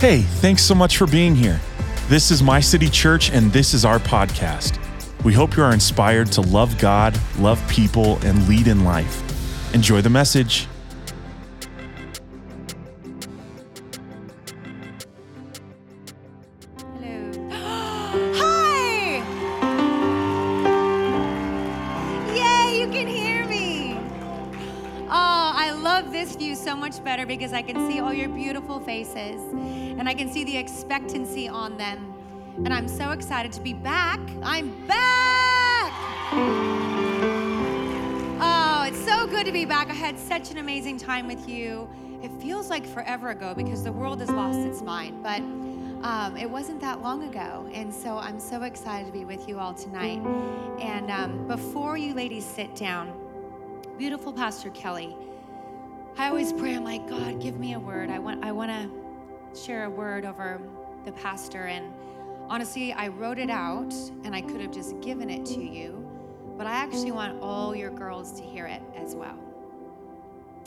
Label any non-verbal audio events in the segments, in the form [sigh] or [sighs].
Hey, thanks so much for being here. This is My City Church, and this is our podcast. We hope you are inspired to love God, love people, and lead in life. Enjoy the message. Hello. [gasps] Hi! Yay, you can hear me. Oh, I love this view so much better because I can see all your beautiful faces and I can see the expectancy on them. And I'm so excited to be back. I'm back! Oh, it's so good to be back. I had such an amazing time with you. It feels like forever ago because the world has lost its mind, but um, it wasn't that long ago. And so I'm so excited to be with you all tonight. And um, before you ladies sit down, beautiful Pastor Kelly, I always pray, I'm like, God, give me a word. I want, I want to share a word over the pastor. And honestly, I wrote it out and I could have just given it to you, but I actually want all your girls to hear it as well.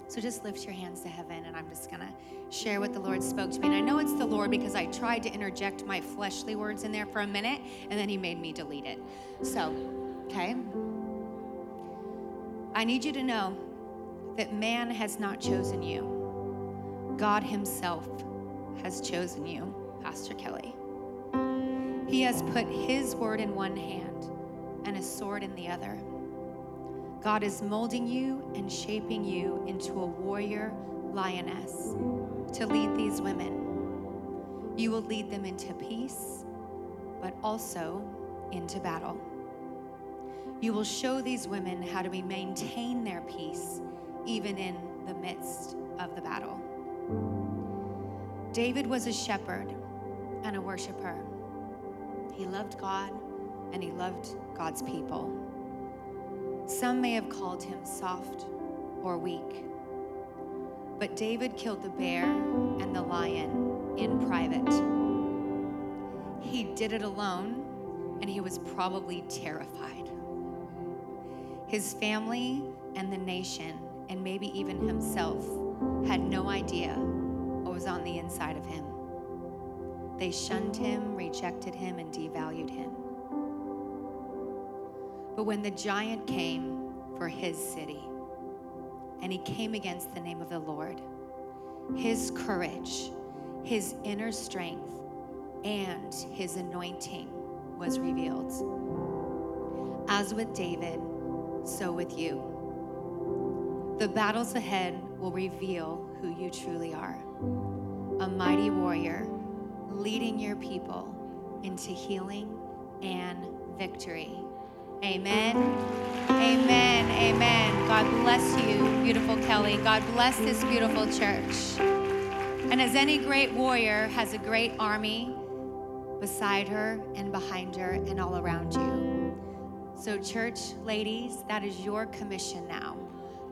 So just lift your hands to heaven, and I'm just gonna share what the Lord spoke to me. And I know it's the Lord because I tried to interject my fleshly words in there for a minute, and then He made me delete it. So, okay? I need you to know that man has not chosen you, God Himself has chosen you, Pastor Kelly. He has put His word in one hand and a sword in the other. God is molding you and shaping you into a warrior lioness to lead these women. You will lead them into peace, but also into battle. You will show these women how to maintain their peace even in the midst of the battle. David was a shepherd and a worshiper. He loved God and he loved God's people. Some may have called him soft or weak. But David killed the bear and the lion in private. He did it alone, and he was probably terrified. His family and the nation, and maybe even himself, had no idea was on the inside of him. They shunned him, rejected him, and devalued him. But when the giant came for his city, and he came against the name of the Lord, his courage, his inner strength, and his anointing was revealed. As with David, so with you. The battles ahead will reveal who you truly are a mighty warrior leading your people into healing and victory. Amen. Amen. Amen. God bless you, beautiful Kelly. God bless this beautiful church. And as any great warrior has a great army beside her and behind her and all around you. So, church ladies, that is your commission now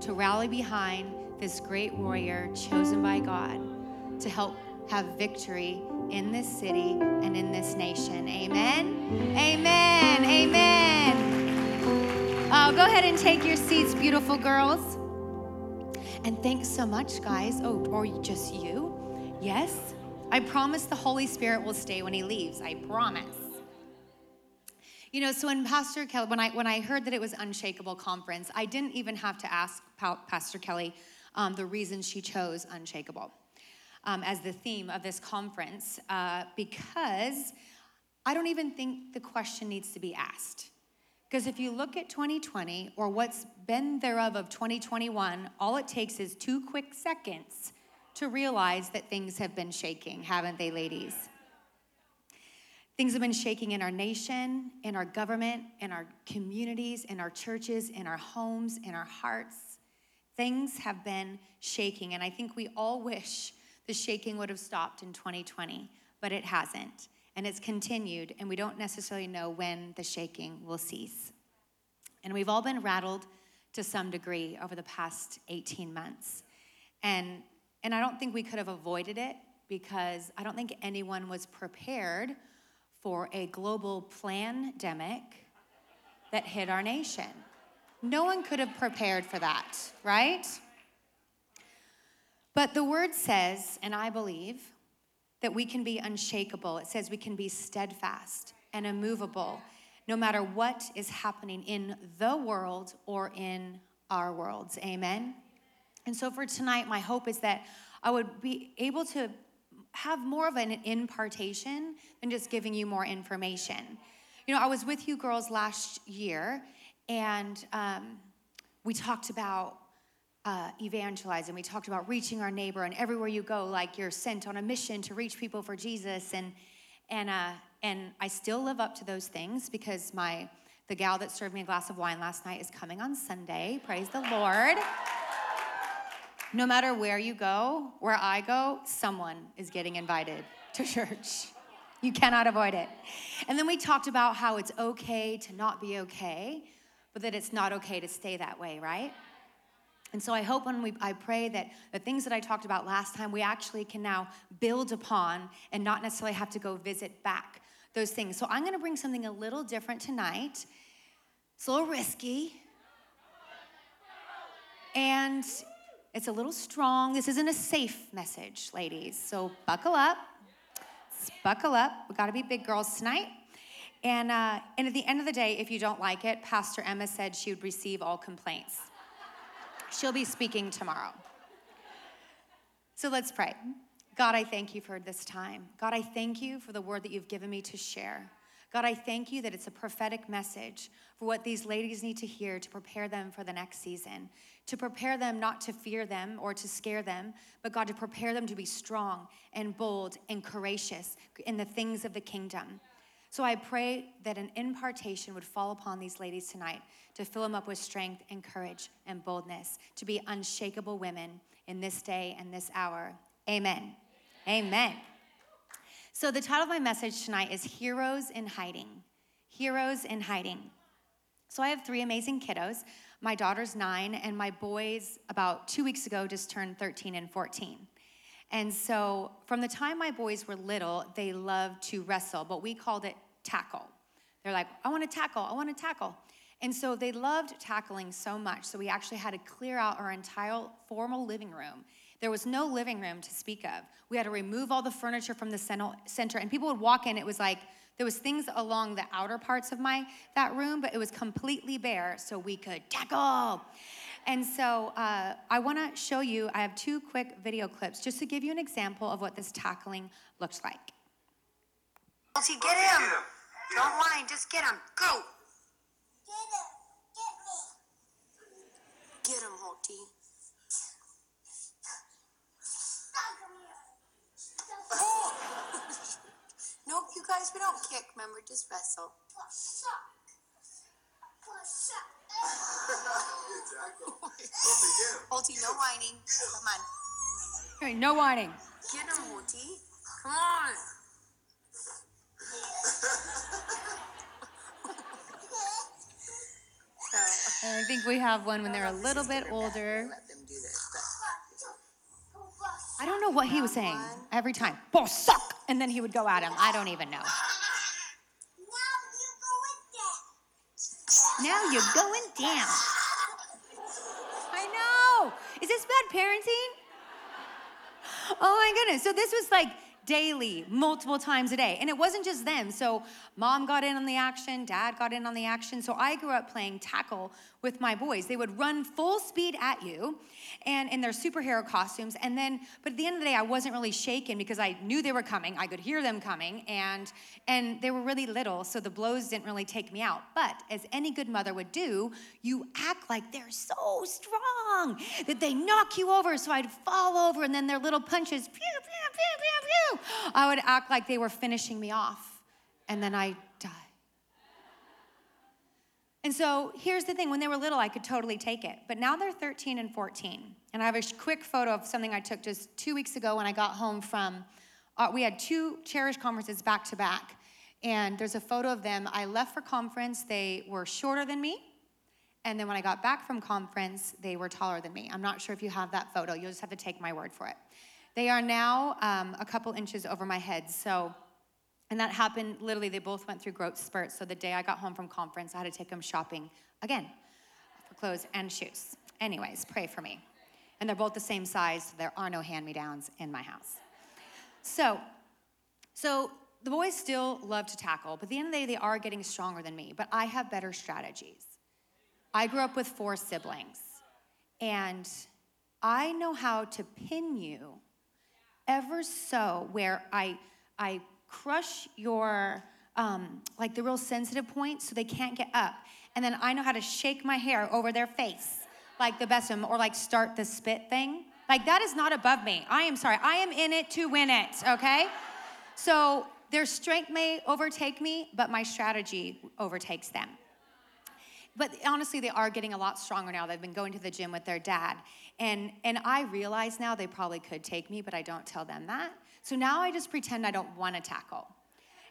to rally behind this great warrior chosen by God to help have victory in this city and in this nation. Amen. Amen. Amen. Uh, go ahead and take your seats, beautiful girls. And thanks so much, guys. Oh, or just you. Yes. I promise the Holy Spirit will stay when he leaves. I promise. You know, so when Pastor Kelly, when I when I heard that it was Unshakable Conference, I didn't even have to ask Pa- Pastor Kelly um, the reason she chose Unshakable um, as the theme of this conference, uh, because I don't even think the question needs to be asked. Because if you look at 2020 or what's been thereof of 2021, all it takes is two quick seconds to realize that things have been shaking, haven't they, ladies? Things have been shaking in our nation, in our government, in our communities, in our churches, in our homes, in our hearts. Things have been shaking, and I think we all wish the shaking would have stopped in 2020, but it hasn't. And it's continued, and we don't necessarily know when the shaking will cease. And we've all been rattled to some degree over the past 18 months. And, and I don't think we could have avoided it because I don't think anyone was prepared for a global pandemic that hit our nation. No one could have prepared for that, right? But the word says, and I believe, that we can be unshakable. It says we can be steadfast and immovable no matter what is happening in the world or in our worlds. Amen. And so for tonight, my hope is that I would be able to have more of an impartation than just giving you more information. You know, I was with you girls last year, and um, we talked about uh, evangelizing. We talked about reaching our neighbor, and everywhere you go, like you're sent on a mission to reach people for Jesus. And and uh, and I still live up to those things because my the gal that served me a glass of wine last night is coming on Sunday. Praise the Lord. No matter where you go, where I go, someone is getting invited to church. You cannot avoid it. And then we talked about how it's okay to not be okay, but that it's not okay to stay that way, right? And so I hope when we, I pray that the things that I talked about last time, we actually can now build upon and not necessarily have to go visit back those things. So I'm to bring something a little different tonight. It's a little risky. And it's a little strong. This isn't a safe message, ladies. So buckle up. Buckle up. We got to be big girls tonight. And, uh, and at the end of the day, if you don't like it, Pastor Emma said she would receive all complaints. She'll be speaking tomorrow. So let's pray. God, I thank you for this time. God, I thank you for the word that you've given me to share. God, I thank you that it's a prophetic message for what these ladies need to hear to prepare them for the next season, to prepare them not to fear them or to scare them, but God, to prepare them to be strong and bold and courageous in the things of the kingdom. So I pray that an impartation would fall upon these ladies tonight to fill them up with strength and courage and boldness, to be unshakable women in this day and this hour. Amen. Amen. So, the title of my message tonight is Heroes in Hiding. Heroes in Hiding. So, I have three amazing kiddos. My daughter's nine, and my boys, about two weeks ago, just turned 13 and 14. And so, from the time my boys were little, they loved to wrestle, but we called it tackle. They're like, I want to tackle, I want to tackle. And so they loved tackling so much. So we actually had to clear out our entire formal living room there was no living room to speak of. We had to remove all the furniture from the center, and people would walk in. It was like there was things along the outer parts of my that room, but it was completely bare, so we could tackle. And so uh, I want to show you. I have two quick video clips just to give you an example of what this tackling looks like. Get him! Don't whine, just get him. Go! Get him! Get me! Get him, Halty. nope, you guys, we don't kick. Remember, just wrestle. Push up. Push no whining. Come on. Okay, no whining. Get him, Halty. Come on. [laughs] so, And I think we have one when they're a little bit older. I don't know what he was saying every time. Boss suck! And then he would go at him. I don't even know. Now you're going down. I know. Is this bad parenting? Oh my goodness. So this was like daily, multiple times a day. And it wasn't just them. So mom got in on the action, dad got in on the action. So I grew up playing tackle with my boys. They would run full speed at you and in their superhero costumes. And then, but at the end of the day, I wasn't really shaken because I knew they were coming. I could hear them coming and and they were really little, so the blows didn't really take me out. But as any good mother would do, you act like they're so strong that they knock you over. So I'd fall over and then their little punches, pew, pew, pew, pew, pew. I would act like they were finishing me off. And then I. And so here's the thing when they were little, I could totally take it. But now they're 13 and 14. And I have a quick photo of something I took just two weeks ago when I got home from, uh, we had two Cherish conferences back to back. And there's a photo of them. I left for conference, they were shorter than me. And then when I got back from conference, they were taller than me. I'm not sure if you have that photo, you'll just have to take my word for it. They are now um, a couple inches over my head. So, and that happened literally, they both went through growth spurts. So the day I got home from conference, I had to take them shopping again for clothes and shoes. Anyways, pray for me. And they're both the same size, so there are no hand me downs in my house. So, So the boys still love to tackle, but at the end of the day, they are getting stronger than me, but I have better strategies. I grew up with four siblings, and I know how to pin you ever so where I, I crush your, um, like the real sensitive points so they can't get up. And then I know how to shake my hair over their face, like the best of them, or like start the spit thing. Like that is not above me. I am sorry. I am in it to win it, okay? So their strength may overtake me, but my strategy overtakes them. But honestly, they are getting a lot stronger now. They've been going to the gym with their dad. And, and I realize now they probably could take me, but I don't tell them that. So now I just pretend I don't want to tackle.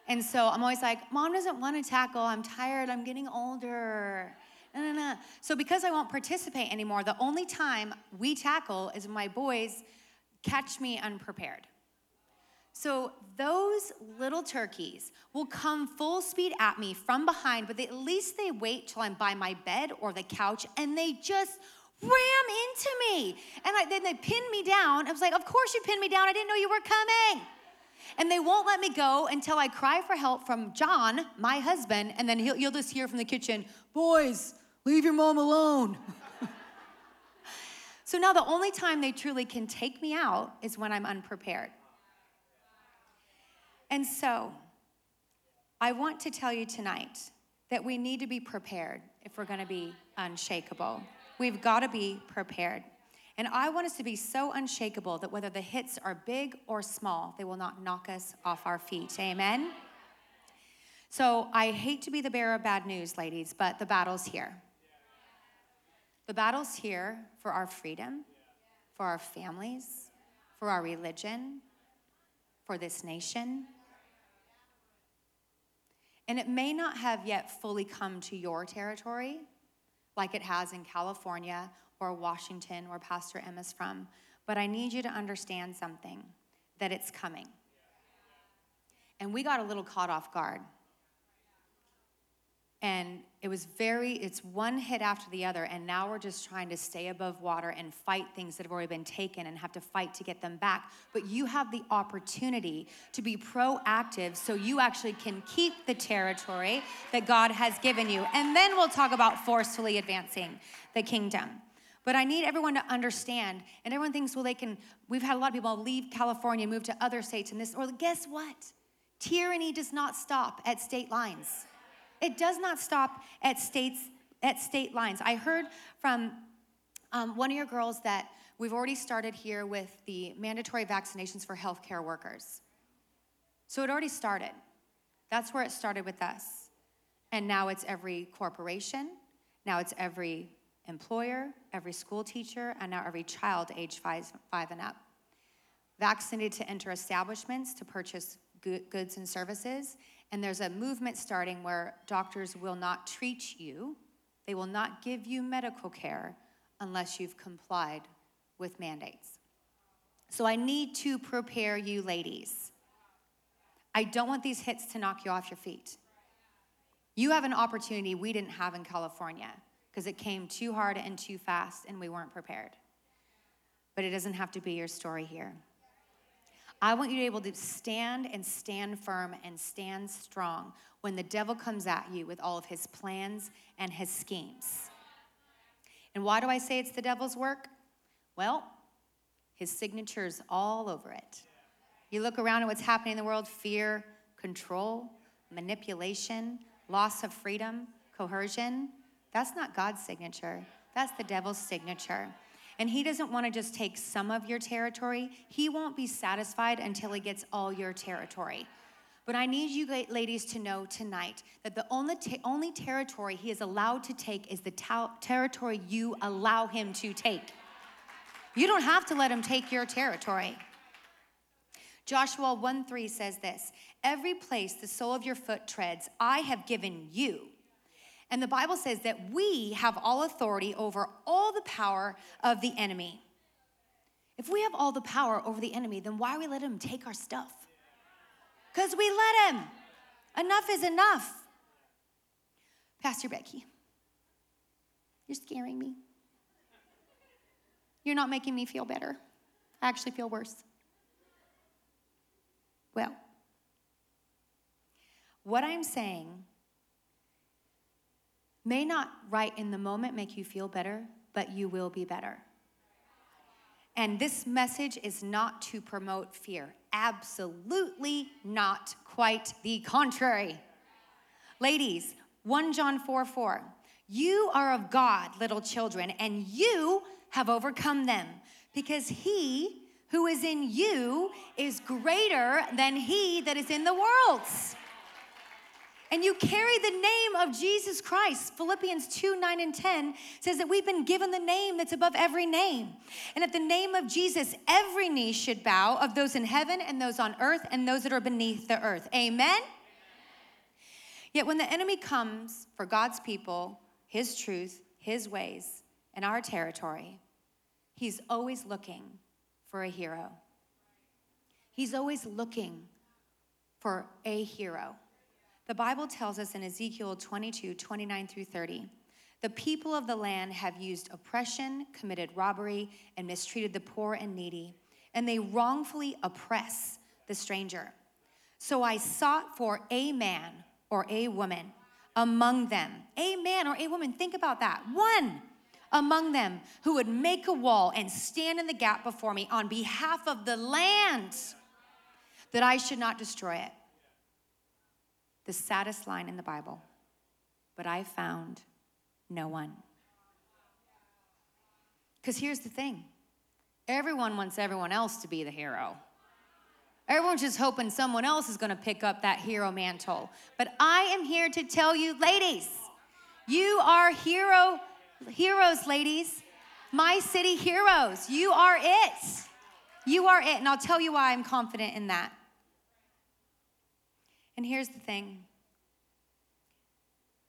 And so I'm always like, Mom doesn't want to tackle. I'm tired. I'm getting older. So because I won't participate anymore, the only time we tackle is my boys catch me unprepared. So those little turkeys will come full speed at me from behind, but they, at least they wait till I'm by my bed or the couch and they just ram into me. And I, then they pin me down. I was like, Of course you pinned me down. I didn't know you were coming. And they won't let me go until I cry for help from John, my husband, and then he'll, you'll just hear from the kitchen, Boys, leave your mom alone. [laughs] so now the only time they truly can take me out is when I'm unprepared. And so, I want to tell you tonight that we need to be prepared if we're going to be unshakable. We've got to be prepared. And I want us to be so unshakable that whether the hits are big or small, they will not knock us off our feet. Amen? So I hate to be the bearer of bad news, ladies, but the battle's here. The battle's here for our freedom, for our families, for our religion, for this nation. And it may not have yet fully come to your territory like it has in California or Washington, where Pastor Emma's from, but I need you to understand something that it's coming. And we got a little caught off guard and it was very it's one hit after the other and now we're just trying to stay above water and fight things that have already been taken and have to fight to get them back but you have the opportunity to be proactive so you actually can keep the territory that god has given you and then we'll talk about forcefully advancing the kingdom but I need everyone to understand, and everyone thinks, well, they can. We've had a lot of people leave California, move to other states, and this. Or guess what? Tyranny does not stop at state lines. It does not stop at states at state lines. I heard from um, one of your girls that we've already started here with the mandatory vaccinations for healthcare workers. So it already started. That's where it started with us. And now it's every corporation, now it's every employer, every school teacher, and now every child age five, five and up. Vaccinated to enter establishments to purchase goods and services, and there's a movement starting where doctors will not treat you, they will not give you medical care unless you've complied with mandates. So I need to prepare you, ladies. I don't want these hits to knock you off your feet. You have an opportunity we didn't have in California because it came too hard and too fast and we weren't prepared. But it doesn't have to be your story here. I want you to be able to stand and stand firm and stand strong when the devil comes at you with all of his plans and his schemes. And why do I say it's the devil's work? Well, his signature's all over it. You look around at what's happening in the world fear, control, manipulation, loss of freedom, coercion. That's not God's signature, that's the devil's signature. And he doesn't want to just take some of your territory. He won't be satisfied until he gets all your territory. But I need you ladies to know tonight that the only, only territory he is allowed to take is the territory you allow him to take. You don't have to let him take your territory. Joshua 1 3 says this Every place the sole of your foot treads, I have given you and the Bible says that we have all authority over all the power of the enemy. If we have all the power over the enemy, then why we letting him take our stuff? Because we let him. Enough is enough. Pastor Becky, you're scaring me. You're not making me feel better. I actually feel worse. Well, What I'm saying may not right in the moment make you feel better, but you will be better. And this message is not to promote fear. Absolutely not. Quite the contrary. Ladies, 1 John 4 4. You are of God, little children, and you have overcome them, because he who is in you is greater than he that is in the world. And you carry the name of Jesus Christ. Philippians 2 9 and 10 says that we've been given the name that's above every name. And at the name of Jesus, every knee should bow of those in heaven and those on earth and those that are beneath the earth. Amen? Yet when the enemy comes for God's people, his truth, his ways, and our territory, he's always looking for a hero. He's always looking for a hero. The Bible tells us in Ezekiel 22 29 through 30 the people of the land have used oppression, committed robbery, and mistreated the poor and needy, and they wrongfully oppress the stranger. So I sought for a man or a woman among them. A man or a woman, think about that. One among them who would make a wall and stand in the gap before me on behalf of the land that I should not destroy it the saddest line in the Bible, but I found no one. Because here's the thing everyone wants everyone else to be the hero. Everyone's just hoping someone else is going to pick up that hero mantle. But I am here to tell you, ladies, you are hero heroes, ladies. My city heroes. You are it. You are it. And I'll tell you why I'm confident in that. And here's the thing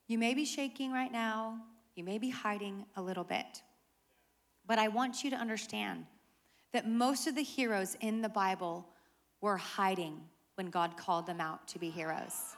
you may be shaking right now, you may be hiding a little bit, but I want you to understand that most of the heroes in the Bible were hiding when God called them out to be heroes.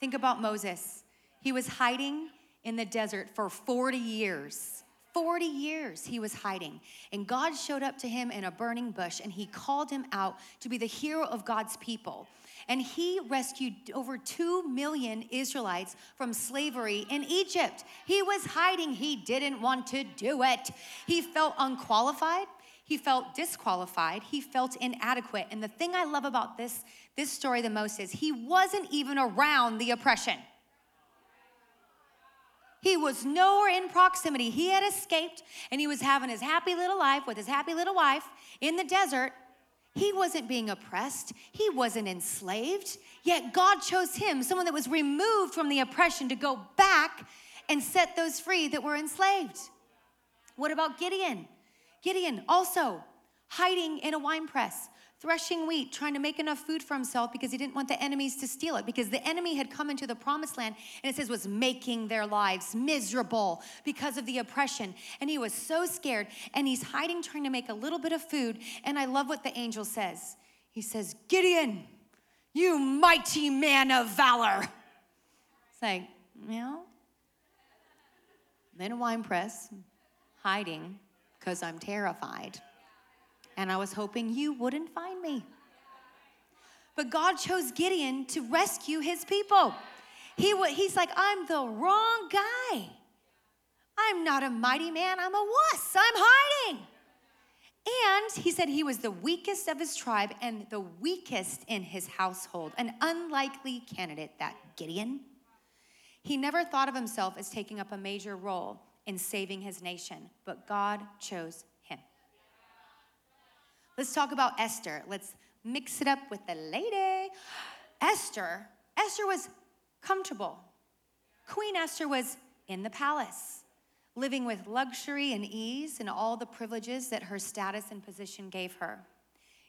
Think about Moses. He was hiding in the desert for 40 years. 40 years he was hiding. And God showed up to him in a burning bush and he called him out to be the hero of God's people. And he rescued over 2 million Israelites from slavery in Egypt. He was hiding, he didn't want to do it. He felt unqualified. He felt disqualified. He felt inadequate. And the thing I love about this, this story the most is he wasn't even around the oppression. He was nowhere in proximity. He had escaped and he was having his happy little life with his happy little wife in the desert. He wasn't being oppressed, he wasn't enslaved. Yet God chose him, someone that was removed from the oppression, to go back and set those free that were enslaved. What about Gideon? Gideon also hiding in a wine press, threshing wheat, trying to make enough food for himself because he didn't want the enemies to steal it. Because the enemy had come into the promised land and it says was making their lives miserable because of the oppression. And he was so scared and he's hiding, trying to make a little bit of food. And I love what the angel says. He says, Gideon, you mighty man of valor. It's like, you know, in a wine press, hiding because I'm terrified and I was hoping you wouldn't find me. But God chose Gideon to rescue his people. He, he's like, I'm the wrong guy. I'm not a mighty man, I'm a wuss. I'm hiding. And he said he was the weakest of his tribe and the weakest in his household, an unlikely candidate, that Gideon. He never thought of himself as taking up a major role in saving his nation, but God chose Let's talk about Esther. Let's mix it up with the lady. Esther, Esther was comfortable. Queen Esther was in the palace, living with luxury and ease and all the privileges that her status and position gave her.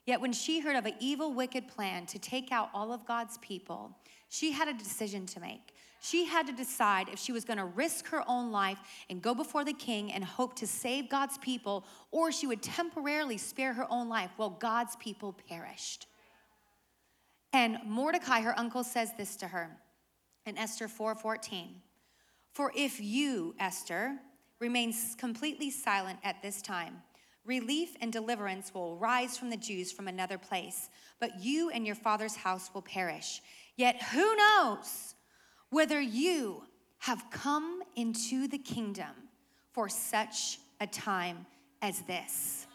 Yet when she heard of an evil, wicked plan to take out all of God's people, she had a decision to make. She had to decide if she was going to risk her own life and go before the king and hope to save God's people, or she would temporarily spare her own life while God's people perished. And Mordecai, her uncle, says this to her in Esther 4:14. For if you, Esther, remain completely silent at this time, Relief and deliverance will rise from the Jews from another place, but you and your father's house will perish. Yet who knows whether you have come into the kingdom for such a time as this?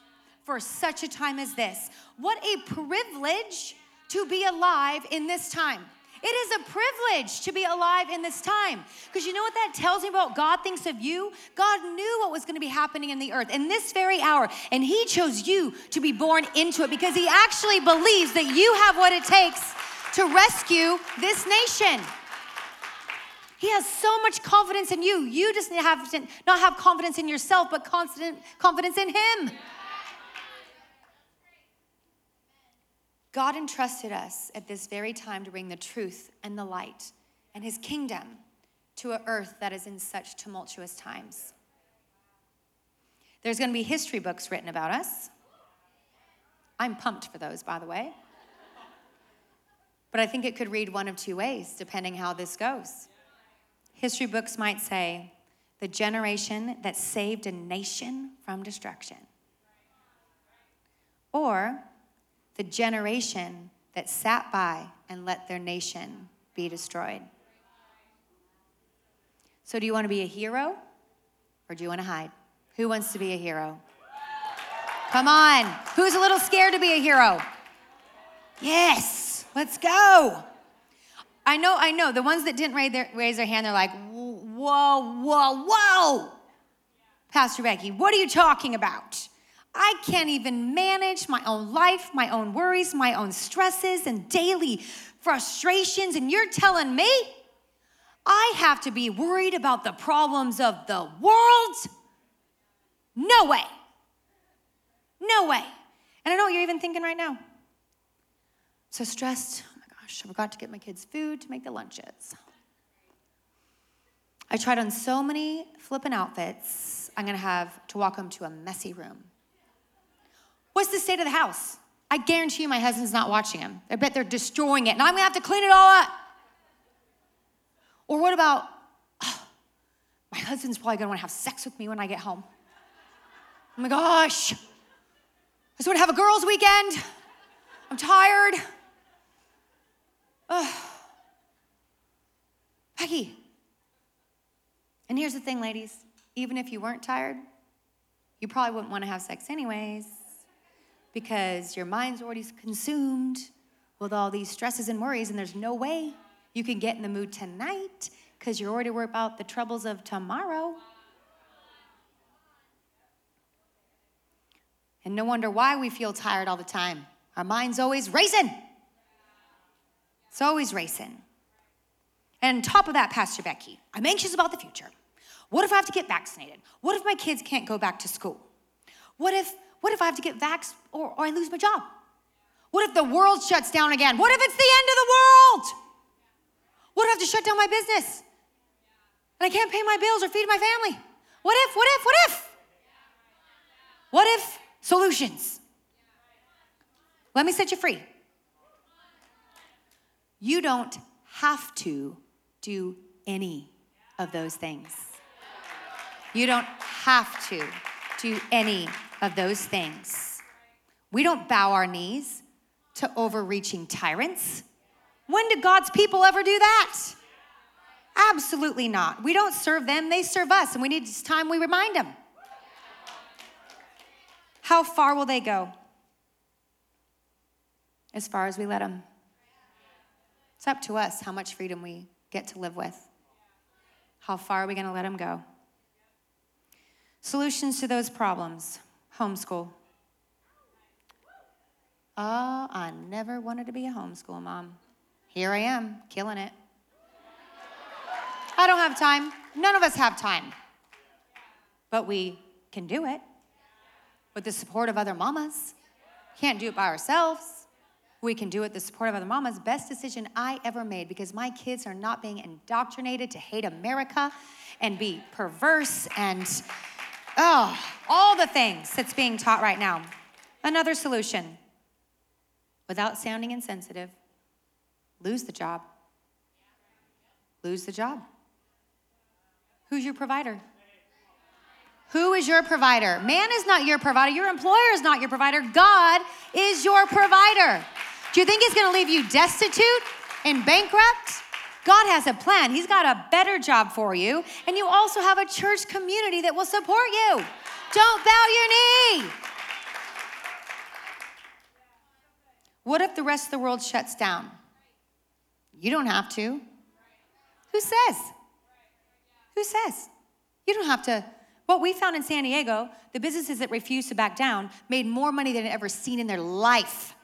For such a time as this. What a privilege to be alive in this time. It is a privilege to be alive in this time. Because you know what that tells me about God thinks of you? God knew what was going to be happening in the earth in this very hour, and He chose you to be born into it because He actually believes that you have what it takes to rescue this nation. He has so much confidence in you. You just have to not have confidence in yourself, but constant confidence in Him. God entrusted us at this very time to bring the truth and the light and his kingdom to an earth that is in such tumultuous times. There's going to be history books written about us. I'm pumped for those, by the way. But I think it could read one of two ways, depending how this goes. History books might say, the generation that saved a nation from destruction. Or the generation that sat by and let their nation be destroyed. So, do you want to be a hero or do you want to hide? Who wants to be a hero? Come on. Who's a little scared to be a hero? Yes, let's go. I know, I know. The ones that didn't raise their, raise their hand, they're like, whoa, whoa, whoa. Pastor Becky, what are you talking about? I can't even manage my own life, my own worries, my own stresses, and daily frustrations. And you're telling me I have to be worried about the problems of the world? No way. No way. And I know what you're even thinking right now. So stressed. Gosh, I forgot to get my kids food to make the lunches. I tried on so many flippin' outfits. I'm gonna have to walk them to a messy room. What's the state of the house? I guarantee you my husband's not watching him. I bet they're destroying it, and I'm gonna have to clean it all up. Or what about, oh, my husband's probably gonna wanna have sex with me when I get home. Oh my gosh. I just wanna have a girls' weekend. I'm tired. Ugh. Peggy. And here's the thing, ladies even if you weren't tired, you probably wouldn't wanna have sex anyways because your mind's already consumed with all these stresses and worries, and there's no way you can get in the mood tonight because you're already worried about the troubles of tomorrow. And no wonder why we feel tired all the time. Our mind's always racing. It's always racing. And on top of that, Pastor Becky, I'm anxious about the future. What if I have to get vaccinated? What if my kids can't go back to school? What if what if I have to get vax or, or I lose my job? What if the world shuts down again? What if it's the end of the world? What if I have to shut down my business? And I can't pay my bills or feed my family? What if, what if, what if? What if solutions? Let me set you free. You don't have to do any of those things. You don't have to do any of those things. We don't bow our knees to overreaching tyrants. When did God's people ever do that? Absolutely not. We don't serve them, they serve us, and we need time we remind them. How far will they go? As far as we let them. It's up to us how much freedom we get to live with. How far are we going to let them go? Solutions to those problems homeschool. Oh, I never wanted to be a homeschool mom. Here I am, killing it. I don't have time. None of us have time. But we can do it with the support of other mamas. Can't do it by ourselves. We can do it the support of other mamas. Best decision I ever made because my kids are not being indoctrinated to hate America and be perverse and Oh, all the things that's being taught right now. Another solution without sounding insensitive lose the job. Lose the job. Who's your provider? Who is your provider? Man is not your provider. Your employer is not your provider. God is your provider. Do you think He's gonna leave you destitute and bankrupt? God has a plan. He's got a better job for you. And you also have a church community that will support you. Don't bow your knee. What if the rest of the world shuts down? You don't have to. Who says? Who says? You don't have to. What we found in San Diego, the businesses that refused to back down made more money than they'd ever seen in their life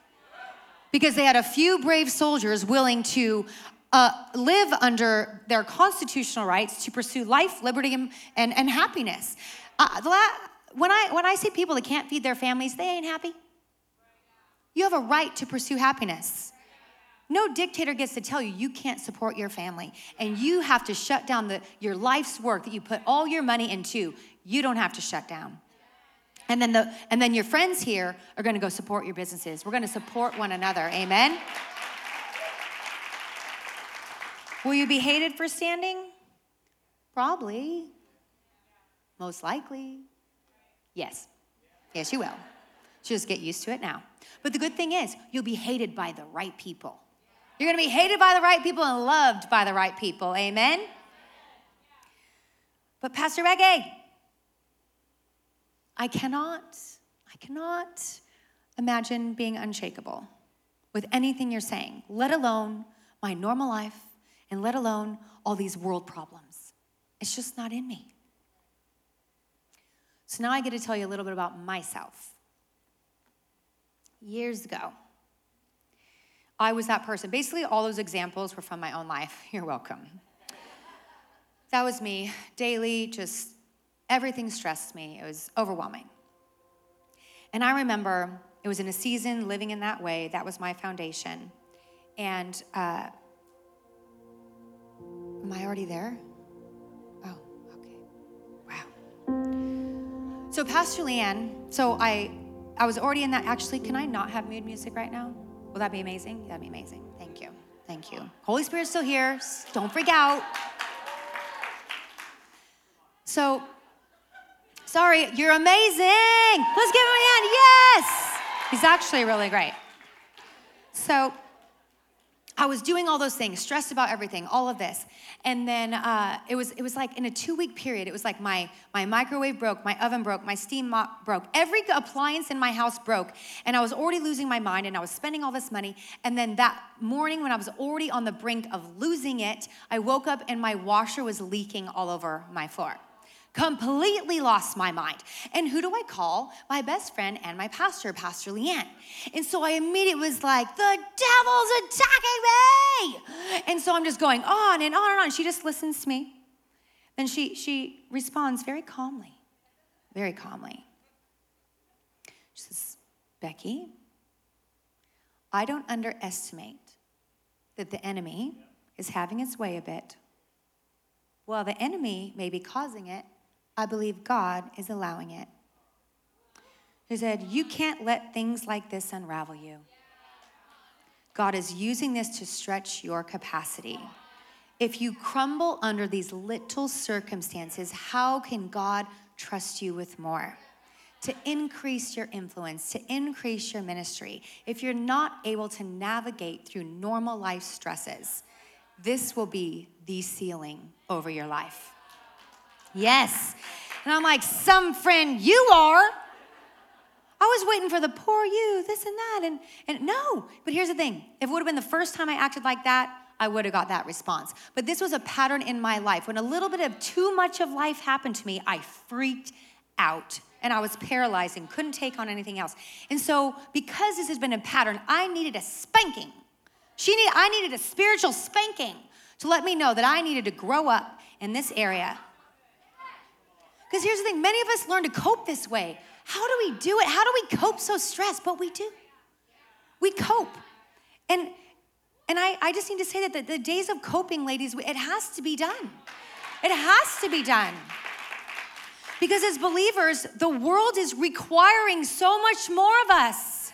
because they had a few brave soldiers willing to uh, live under their constitutional rights to pursue life, liberty, and, and, and happiness. Uh, la- when, I, when I see people that can't feed their families, they ain't happy. You have a right to pursue happiness. No dictator gets to tell you you can't support your family and you have to shut down the, your life's work that you put all your money into. You don't have to shut down. And then, the, and then your friends here are gonna go support your businesses. We're gonna support one another. Amen? Will you be hated for standing? Probably. Most likely. Yes. Yes, you will. Just get used to it now. But the good thing is, you'll be hated by the right people. You're gonna be hated by the right people and loved by the right people. Amen? But Pastor Becky, I cannot, I cannot imagine being unshakable with anything you're saying, let alone my normal life and let alone all these world problems. It's just not in me. So now I get to tell you a little bit about myself. Years ago, I was that person. Basically, all those examples were from my own life. [laughs] You're welcome. That was me, daily, just everything stressed me. It was overwhelming. And I remember it was in a season living in that way, that was my foundation. And uh, am I already there? Oh, okay. Wow. So, Pastor Leanne, so I, I was already in that. Actually, can I not have mood music right now? Will that be amazing? That'd be amazing. Thank you. Thank you. Holy Spirit's still here. Don't freak out. So, sorry, you're amazing. Let's give him a hand. Yes. He's actually really great. So, I was doing all those things, stressed about everything, all of this. And then uh, it, was, it was like in a two week period, it was like my, my microwave broke, my oven broke, my steam mop broke. Every appliance in my house broke. And I was already losing my mind and I was spending all this money. And then that morning, when I was already on the brink of losing it, I woke up and my washer was leaking all over my floor completely lost my mind. And who do I call? My best friend and my pastor, Pastor Leanne. And so I immediately was like, the devil's attacking me. And so I'm just going on and on and on. She just listens to me. Then she, she responds very calmly, very calmly. She says, Becky, I don't underestimate that the enemy is having its way a bit. Well, the enemy may be causing it, I believe God is allowing it. He said, You can't let things like this unravel you. God is using this to stretch your capacity. If you crumble under these little circumstances, how can God trust you with more? To increase your influence, to increase your ministry. If you're not able to navigate through normal life stresses, this will be the ceiling over your life. Yes. And I'm like, some friend you are. I was waiting for the poor you, this and that. And, and no, but here's the thing if it would have been the first time I acted like that, I would have got that response. But this was a pattern in my life. When a little bit of too much of life happened to me, I freaked out and I was paralyzed and couldn't take on anything else. And so, because this has been a pattern, I needed a spanking. She need, I needed a spiritual spanking to let me know that I needed to grow up in this area because here's the thing many of us learn to cope this way. How do we do it? How do we cope so stressed? But we do. We cope. And and I, I just need to say that the, the days of coping, ladies, it has to be done. It has to be done. Because as believers, the world is requiring so much more of us.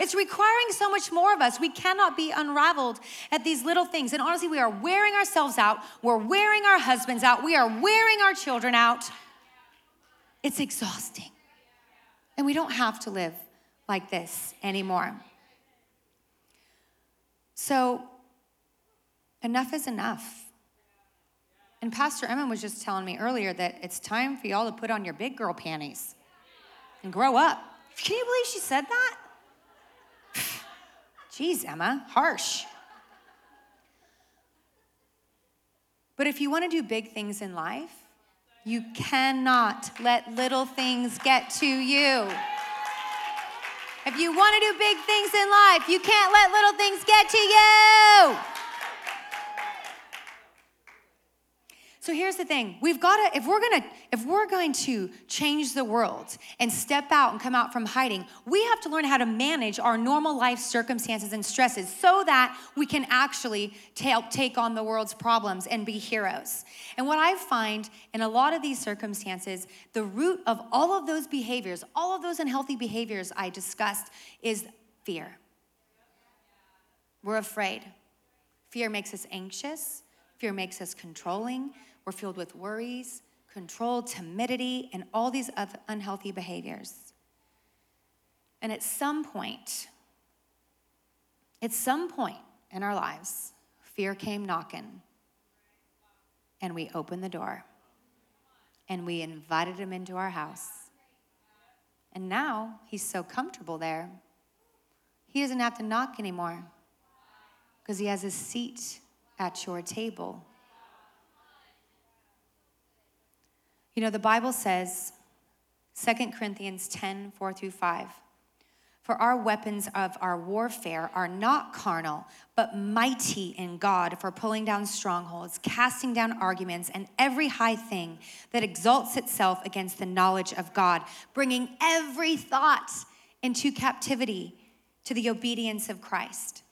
It's requiring so much more of us. We cannot be unraveled at these little things. And honestly, we are wearing ourselves out. We're wearing our husbands out. We are wearing our children out It's exhausting. And we don't have to live like this anymore. So, enough is enough. And Pastor Emma was just telling me earlier that it's time for y'all to put on your big girl panties and grow up. Can you believe she said that? [sighs] Jeez, Emma, harsh. But if you want to do big things in life, you cannot let little things get to you. If you want to do big things in life, you can't let little things get to you. So here's the thing. We've got to if we're going to if we're going to change the world and step out and come out from hiding, we have to learn how to manage our normal life circumstances and stresses so that we can actually help take on the world's problems and be heroes. And what I find in a lot of these circumstances, the root of all of those behaviors, all of those unhealthy behaviors I discussed is fear. We're afraid. Fear makes us anxious. Fear makes us controlling. We're filled with worries, control, timidity, and all these other unhealthy behaviors. And at some point, at some point in our lives, fear came knocking, and we opened the door, and we invited him into our house. And now he's so comfortable there, he doesn't have to knock anymore because he has a seat at your table. You know, the Bible says, 2 Corinthians 10 4 through 5. For our weapons of our warfare are not carnal, but mighty in God for pulling down strongholds, casting down arguments, and every high thing that exalts itself against the knowledge of God, bringing every thought into captivity to the obedience of Christ.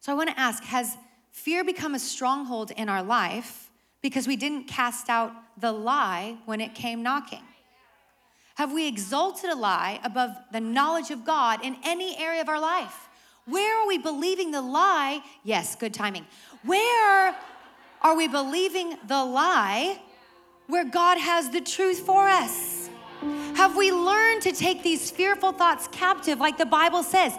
So I want to ask Has fear become a stronghold in our life? Because we didn't cast out the lie when it came knocking? Have we exalted a lie above the knowledge of God in any area of our life? Where are we believing the lie? Yes, good timing. Where are we believing the lie where God has the truth for us? Have we learned to take these fearful thoughts captive, like the Bible says?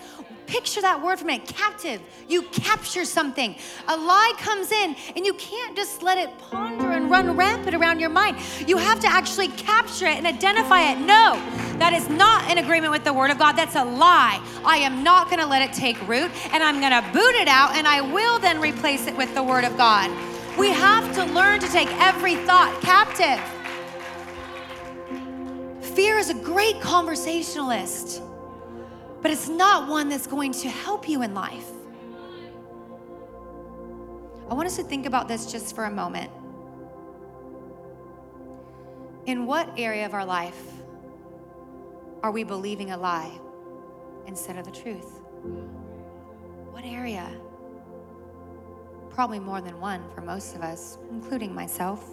Picture that word for a minute captive. You capture something. A lie comes in, and you can't just let it ponder and run rampant around your mind. You have to actually capture it and identify it. No, that is not in agreement with the word of God. That's a lie. I am not going to let it take root, and I'm going to boot it out, and I will then replace it with the word of God. We have to learn to take every thought captive. Fear is a great conversationalist but it's not one that's going to help you in life. I want us to think about this just for a moment. In what area of our life are we believing a lie instead of the truth? What area? Probably more than one for most of us, including myself.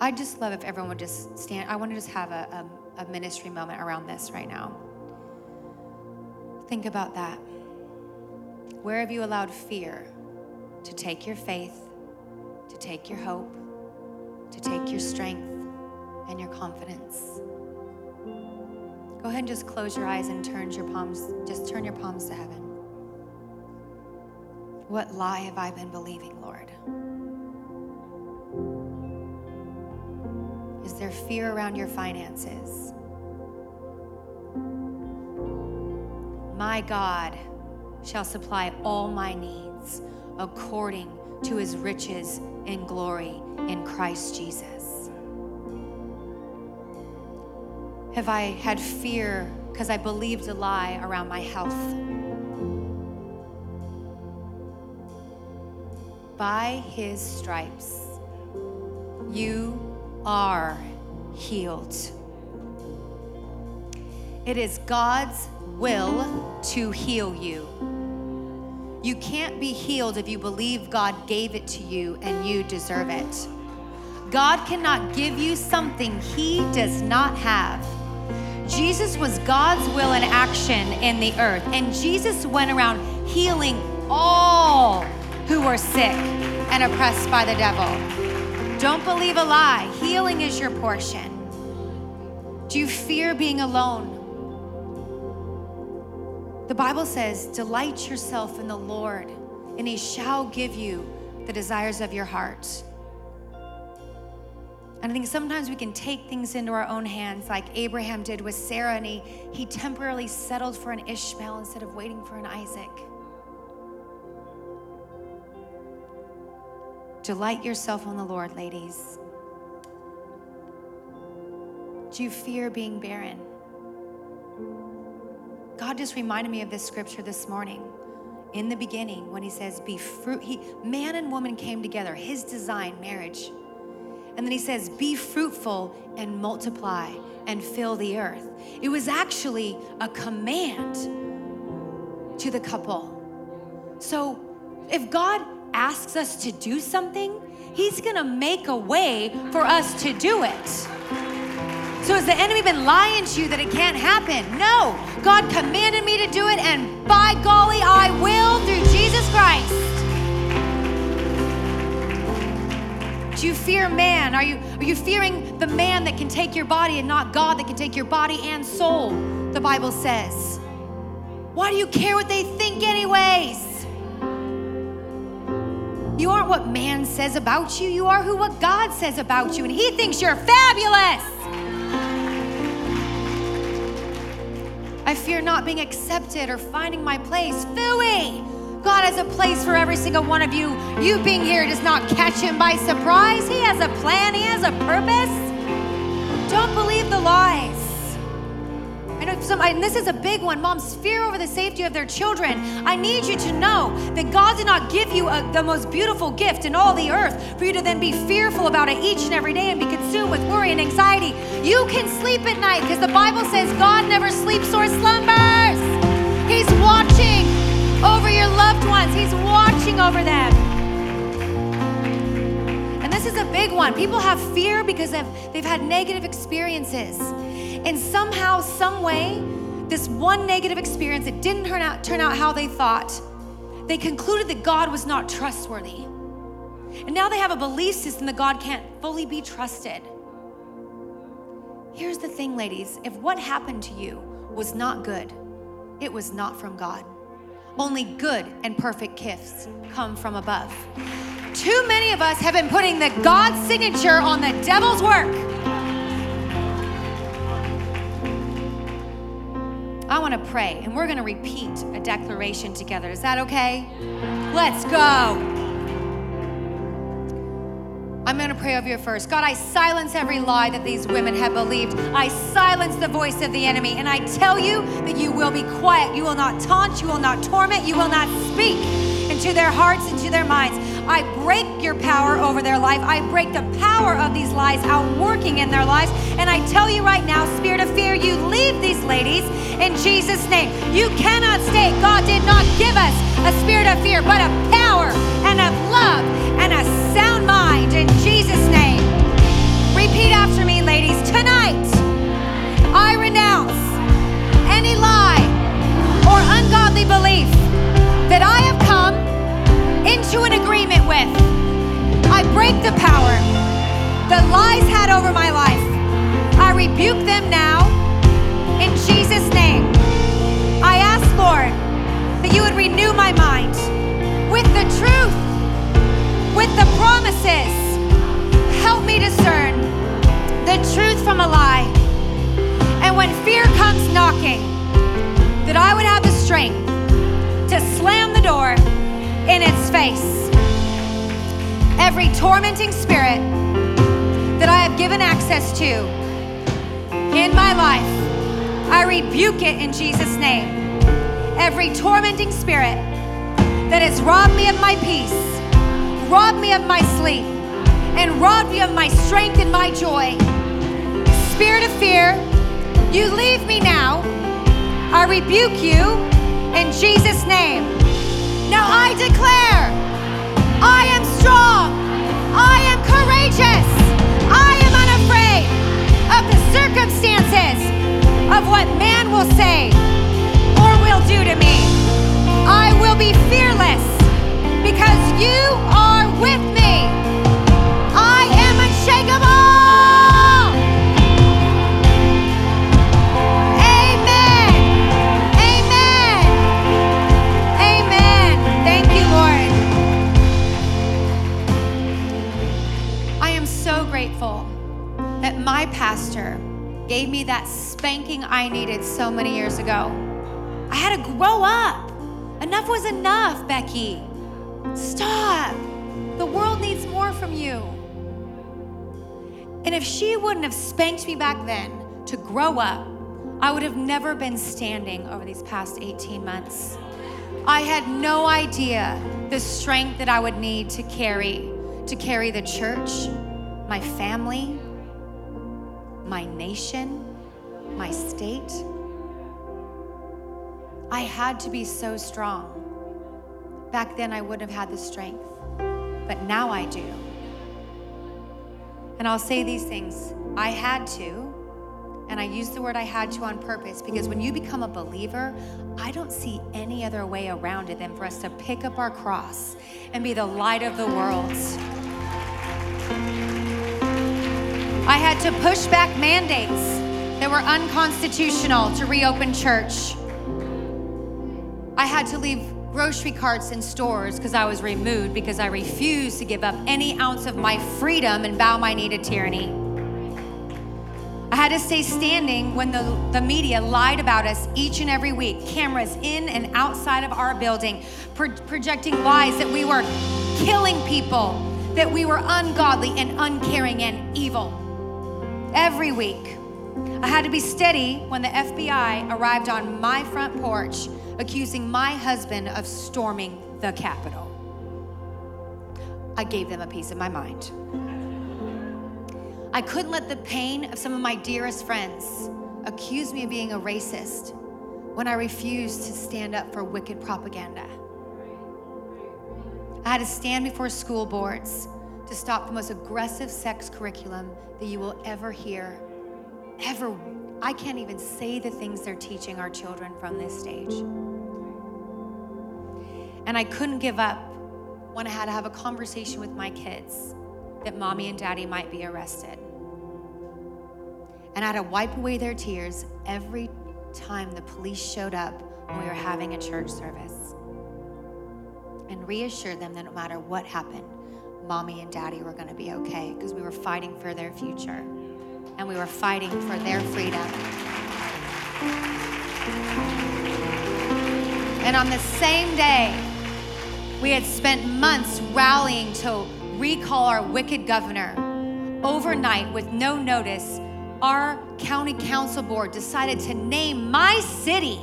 I'd just love if everyone would just stand. I want to just have a, a a ministry moment around this right now. Think about that. Where have you allowed fear to take your faith, to take your hope, to take your strength and your confidence? Go ahead and just close your eyes and turn your palms, just turn your palms to heaven. What lie have I been believing, Lord? Is there fear around your finances? My God shall supply all my needs according to his riches in glory in Christ Jesus. Have I had fear because I believed a lie around my health? By his stripes, you are healed. It is God's will to heal you. You can't be healed if you believe God gave it to you and you deserve it. God cannot give you something He does not have. Jesus was God's will in action in the earth, and Jesus went around healing all who were sick and oppressed by the devil. Don't believe a lie. Healing is your portion. Do you fear being alone? The Bible says, Delight yourself in the Lord, and he shall give you the desires of your heart. And I think sometimes we can take things into our own hands, like Abraham did with Sarah, and he, he temporarily settled for an Ishmael instead of waiting for an Isaac. Delight yourself on the Lord, ladies. Do you fear being barren? God just reminded me of this scripture this morning. In the beginning, when he says, be fruit, he man and woman came together, his design, marriage. And then he says, be fruitful and multiply and fill the earth. It was actually a command to the couple. So if God asks us to do something, he's gonna make a way for us to do it. So has the enemy been lying to you that it can't happen? No. God commanded me to do it, and by golly, I will through Jesus Christ. Do you fear man? Are you, are you fearing the man that can take your body and not God that can take your body and soul? The Bible says. Why do you care what they think, anyways? You aren't what man says about you, you are who what God says about you, and He thinks you're fabulous. I fear not being accepted or finding my place. Phooey! God has a place for every single one of you. You being here does not catch him by surprise. He has a plan, he has a purpose. Don't believe the lies. Some, and this is a big one. Moms fear over the safety of their children. I need you to know that God did not give you a, the most beautiful gift in all the earth for you to then be fearful about it each and every day and be consumed with worry and anxiety. You can sleep at night because the Bible says God never sleeps or slumbers. He's watching over your loved ones, He's watching over them. And this is a big one. People have fear because they've had negative experiences. And somehow, some way, this one negative experience, it didn't turn out, turn out how they thought. They concluded that God was not trustworthy. And now they have a belief system that God can't fully be trusted. Here's the thing, ladies if what happened to you was not good, it was not from God. Only good and perfect gifts come from above. Too many of us have been putting the God signature on the devil's work. I want to pray and we're going to repeat a declaration together. Is that okay? Let's go. I'm going to pray over you first. God, I silence every lie that these women have believed. I silence the voice of the enemy. And I tell you that you will be quiet. You will not taunt. You will not torment. You will not speak into their hearts, into their minds. I break your power over their life. I break the power of these lies out working in their lives. And I tell you right now, spirit of fear, you leave these ladies in Jesus' name. You cannot stay. God did not give us a spirit of fear, but a power and of love and a sound mind in Jesus' name. Repeat after me, ladies. Tonight, I renounce any lie or ungodly belief that I have come into an agreement with. I break the power that lies had over my life. I rebuke them now in Jesus' face. Every tormenting spirit that I have given access to in my life, I rebuke it in Jesus' name. Every tormenting spirit that has robbed me of my peace, robbed me of my sleep, and robbed me of my strength and my joy. Spirit of fear, you leave me now. I rebuke you in Jesus' name. Now I declare I am strong, I am courageous, I am unafraid of the circumstances of what man will say or will do to me. I will be fearless because you are with me. Gave me that spanking I needed so many years ago. I had to grow up. Enough was enough, Becky. Stop. The world needs more from you. And if she wouldn't have spanked me back then to grow up, I would have never been standing over these past 18 months. I had no idea the strength that I would need to carry, to carry the church, my family, my nation, my state. I had to be so strong. Back then, I wouldn't have had the strength, but now I do. And I'll say these things I had to, and I use the word I had to on purpose because when you become a believer, I don't see any other way around it than for us to pick up our cross and be the light of the world. I had to push back mandates that were unconstitutional to reopen church. I had to leave grocery carts in stores because I was removed because I refused to give up any ounce of my freedom and bow my knee to tyranny. I had to stay standing when the, the media lied about us each and every week, cameras in and outside of our building, pro- projecting lies that we were killing people, that we were ungodly and uncaring and evil every week. I had to be steady when the FBI arrived on my front porch accusing my husband of storming the Capitol. I gave them a piece of my mind. I couldn't let the pain of some of my dearest friends accuse me of being a racist when I refused to stand up for wicked propaganda. I had to stand before school boards to stop the most aggressive sex curriculum that you will ever hear, ever. I can't even say the things they're teaching our children from this stage. And I couldn't give up when I had to have a conversation with my kids that mommy and daddy might be arrested. And I had to wipe away their tears every time the police showed up when we were having a church service and reassure them that no matter what happened, mommy and daddy were going to be okay because we were fighting for their future and we were fighting for their freedom. And on the same day, we had spent months rallying to recall our wicked governor. Overnight, with no notice, our county council board decided to name my city,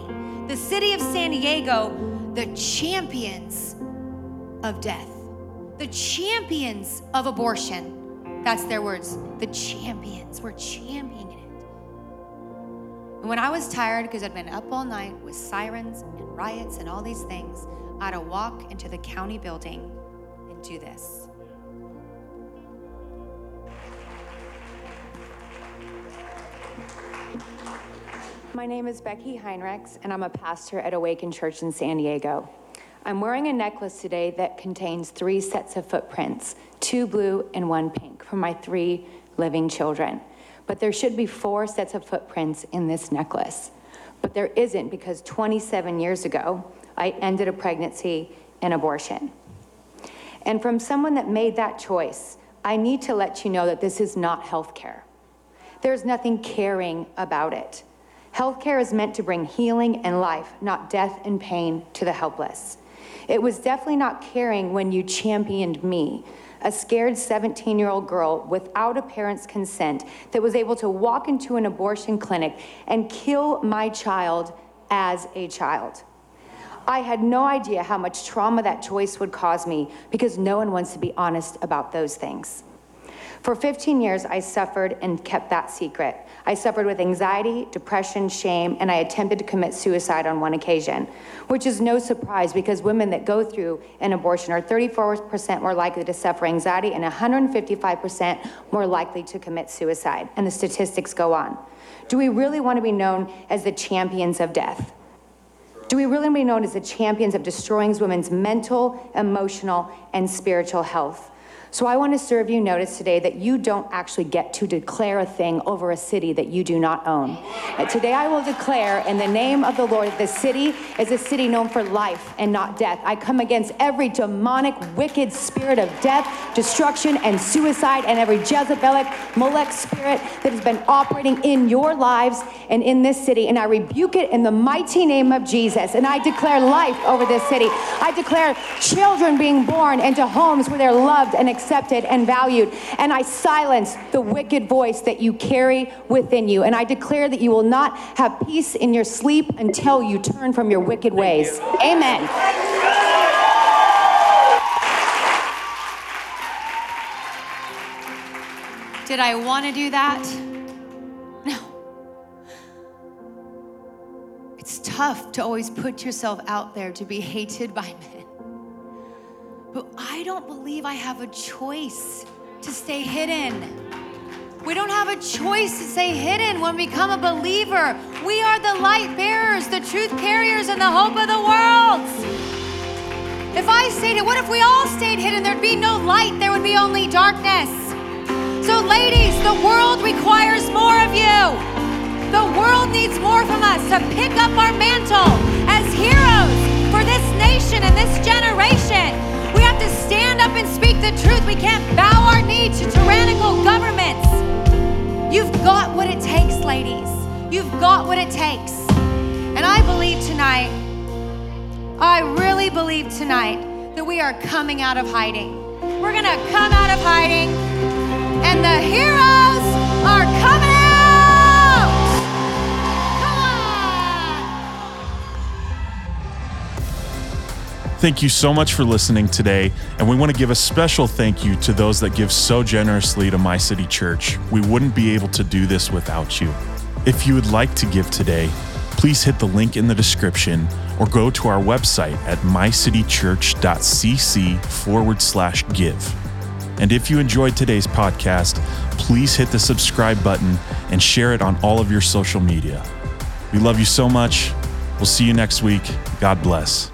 the city of San Diego, the champions of death, the champions of abortion. That's their words. The champions. We're championing it. And when I was tired because I'd been up all night with sirens and riots and all these things, I had to walk into the county building and do this. My name is Becky Heinrichs, and I'm a pastor at Awaken Church in San Diego. I'm wearing a necklace today that contains three sets of footprints two blue and one pink for my three living children. But there should be four sets of footprints in this necklace. But there isn't because 27 years ago, I ended a pregnancy and abortion. And from someone that made that choice, I need to let you know that this is not healthcare. There's nothing caring about it. Healthcare is meant to bring healing and life, not death and pain to the helpless. It was definitely not caring when you championed me, a scared 17 year old girl without a parent's consent that was able to walk into an abortion clinic and kill my child as a child. I had no idea how much trauma that choice would cause me because no one wants to be honest about those things. For 15 years, I suffered and kept that secret. I suffered with anxiety, depression, shame, and I attempted to commit suicide on one occasion, which is no surprise because women that go through an abortion are 34% more likely to suffer anxiety and 155% more likely to commit suicide. And the statistics go on. Do we really want to be known as the champions of death? Do we really want to be known as the champions of destroying women's mental, emotional, and spiritual health? So I want to serve you notice today that you don't actually get to declare a thing over a city that you do not own. And today I will declare in the name of the Lord that the city is a city known for life and not death. I come against every demonic, wicked spirit of death, destruction, and suicide, and every Jezebelic, Molech spirit that has been operating in your lives and in this city. And I rebuke it in the mighty name of Jesus. And I declare life over this city. I declare children being born into homes where they're loved and and valued. And I silence the wicked voice that you carry within you. And I declare that you will not have peace in your sleep until you turn from your wicked ways. Amen. Did I want to do that? No. It's tough to always put yourself out there to be hated by men. But I don't believe I have a choice to stay hidden. We don't have a choice to stay hidden when we become a believer. We are the light bearers, the truth carriers, and the hope of the world. If I stayed, hidden, what if we all stayed hidden? There'd be no light, there would be only darkness. So, ladies, the world requires more of you. The world needs more from us to pick up our mantle as heroes for this nation and this generation. To stand up and speak the truth. We can't bow our knee to tyrannical governments. You've got what it takes, ladies. You've got what it takes. And I believe tonight, I really believe tonight that we are coming out of hiding. We're going to come out of hiding, and the heroes are coming Thank you so much for listening today, and we want to give a special thank you to those that give so generously to My City Church. We wouldn't be able to do this without you. If you would like to give today, please hit the link in the description or go to our website at mycitychurch.cc forward slash give. And if you enjoyed today's podcast, please hit the subscribe button and share it on all of your social media. We love you so much. We'll see you next week. God bless.